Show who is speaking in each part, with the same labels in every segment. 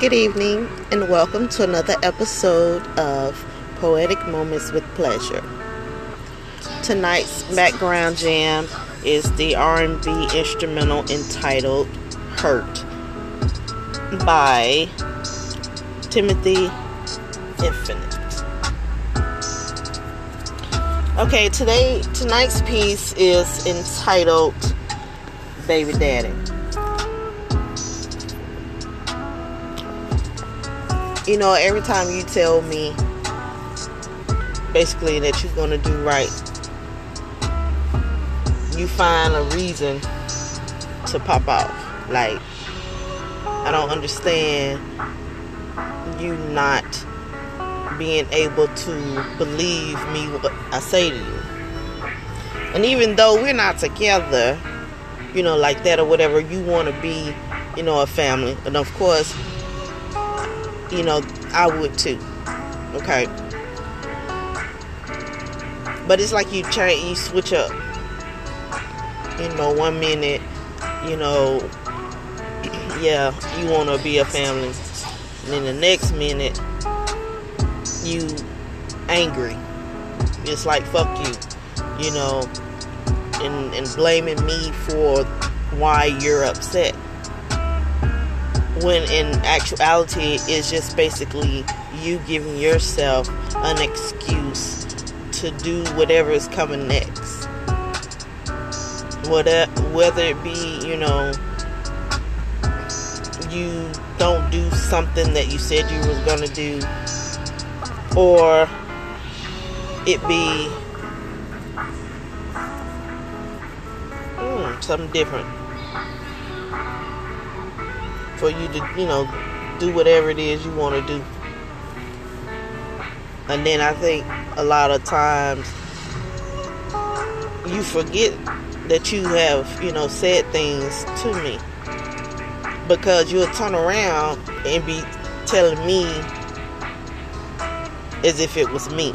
Speaker 1: Good evening, and welcome to another episode of Poetic Moments with Pleasure. Tonight's background jam is the R&B instrumental entitled "Hurt" by Timothy Infinite. Okay, today tonight's piece is entitled Baby Daddy. You know, every time you tell me basically that you're going to do right, you find a reason to pop off. Like, I don't understand you not being able to believe me what I say to you. And even though we're not together, you know, like that or whatever, you want to be, you know, a family. And of course, you know, I would too. Okay. But it's like you change, you switch up. You know, one minute, you know, yeah, you want to be a family. And then the next minute, you angry. It's like fuck you, you know, and and blaming me for why you're upset. When in actuality, it's just basically you giving yourself an excuse to do whatever is coming next. Whatever, whether it be, you know, you don't do something that you said you was gonna do or it be hmm, something different for you to, you know, do whatever it is you want to do. And then I think a lot of times you forget that you have, you know, said things to me because you'll turn around and be telling me as if it was me.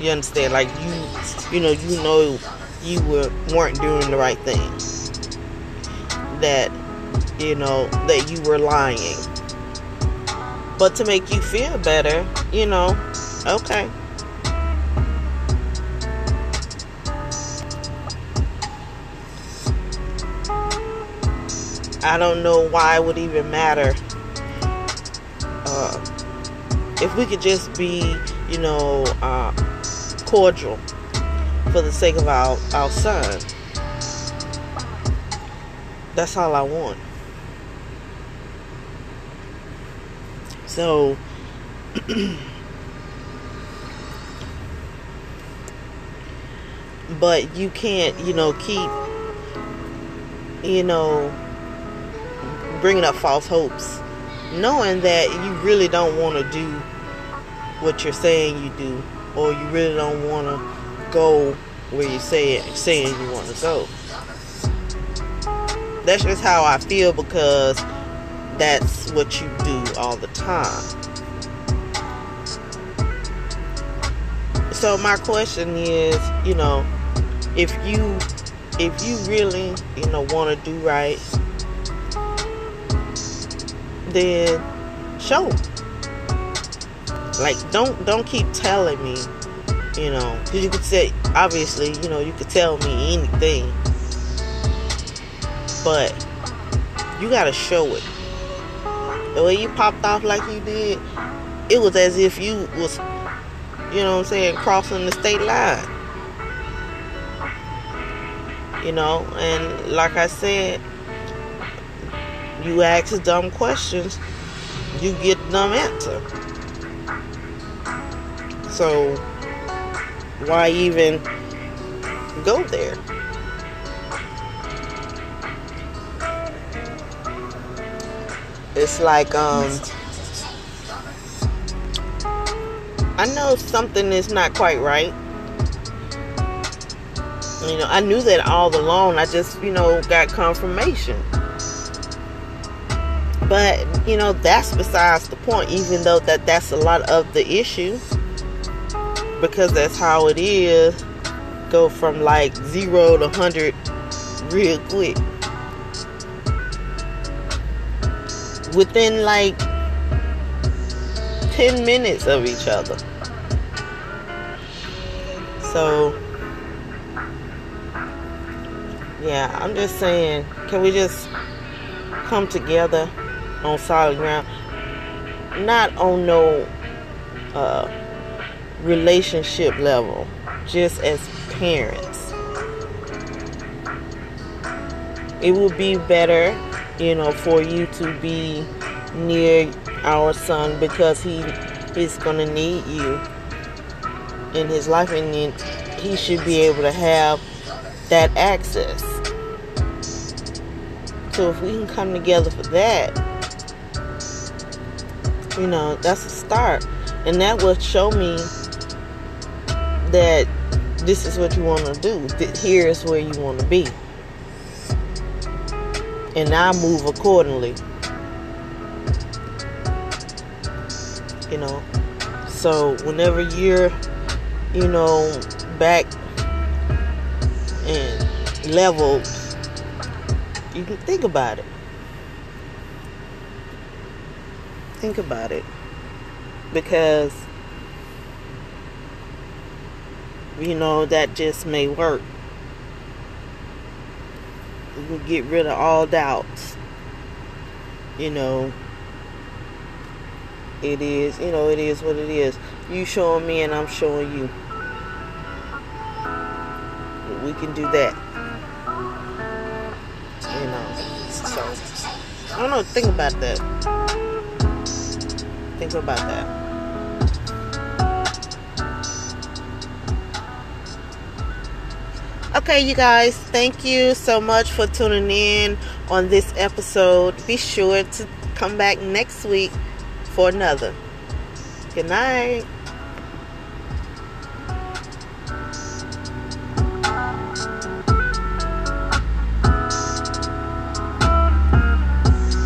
Speaker 1: You understand? Like you, you know, you know, you were weren't doing the right thing. That, you know, that you were lying. But to make you feel better, you know, okay. I don't know why it would even matter. Uh, if we could just be, you know, uh, cordial for the sake of our, our son, that's all I want. So, but you can't, you know, keep, you know, bringing up false hopes knowing that you really don't want to do what you're saying you do, or you really don't want to go where you say it, saying you want to go. That's just how I feel because that's what you do all the time. So my question is, you know, if you if you really, you know, want to do right, then show. Like don't don't keep telling me, you know, because you could say obviously, you know, you could tell me anything, but you gotta show it. The way you popped off like you did, it was as if you was, you know, what I'm saying, crossing the state line. You know, and like I said, you ask dumb questions, you get dumb answer. So why even go there? It's like um I know something is not quite right. You know, I knew that all along. I just, you know, got confirmation. But, you know, that's besides the point, even though that that's a lot of the issue. Because that's how it is. Go from like zero to 100 real quick. Within like 10 minutes of each other. So, yeah, I'm just saying, can we just come together on solid ground? Not on no uh, relationship level, just as parents. It would be better, you know, for you to be near our son because he is going to need you in his life and he should be able to have that access. So if we can come together for that, you know, that's a start. And that will show me that this is what you want to do. Here is where you want to be. And I move accordingly. You know. So whenever you're, you know, back and leveled, you can think about it. Think about it. Because you know, that just may work. We get rid of all doubts. You know, it is, you know, it is what it is. You showing me and I'm showing you. We can do that. You know, so I don't know. Think about that. Think about that. Okay, you guys, thank you so much for tuning in on this episode. Be sure to come back next week for another. Good night.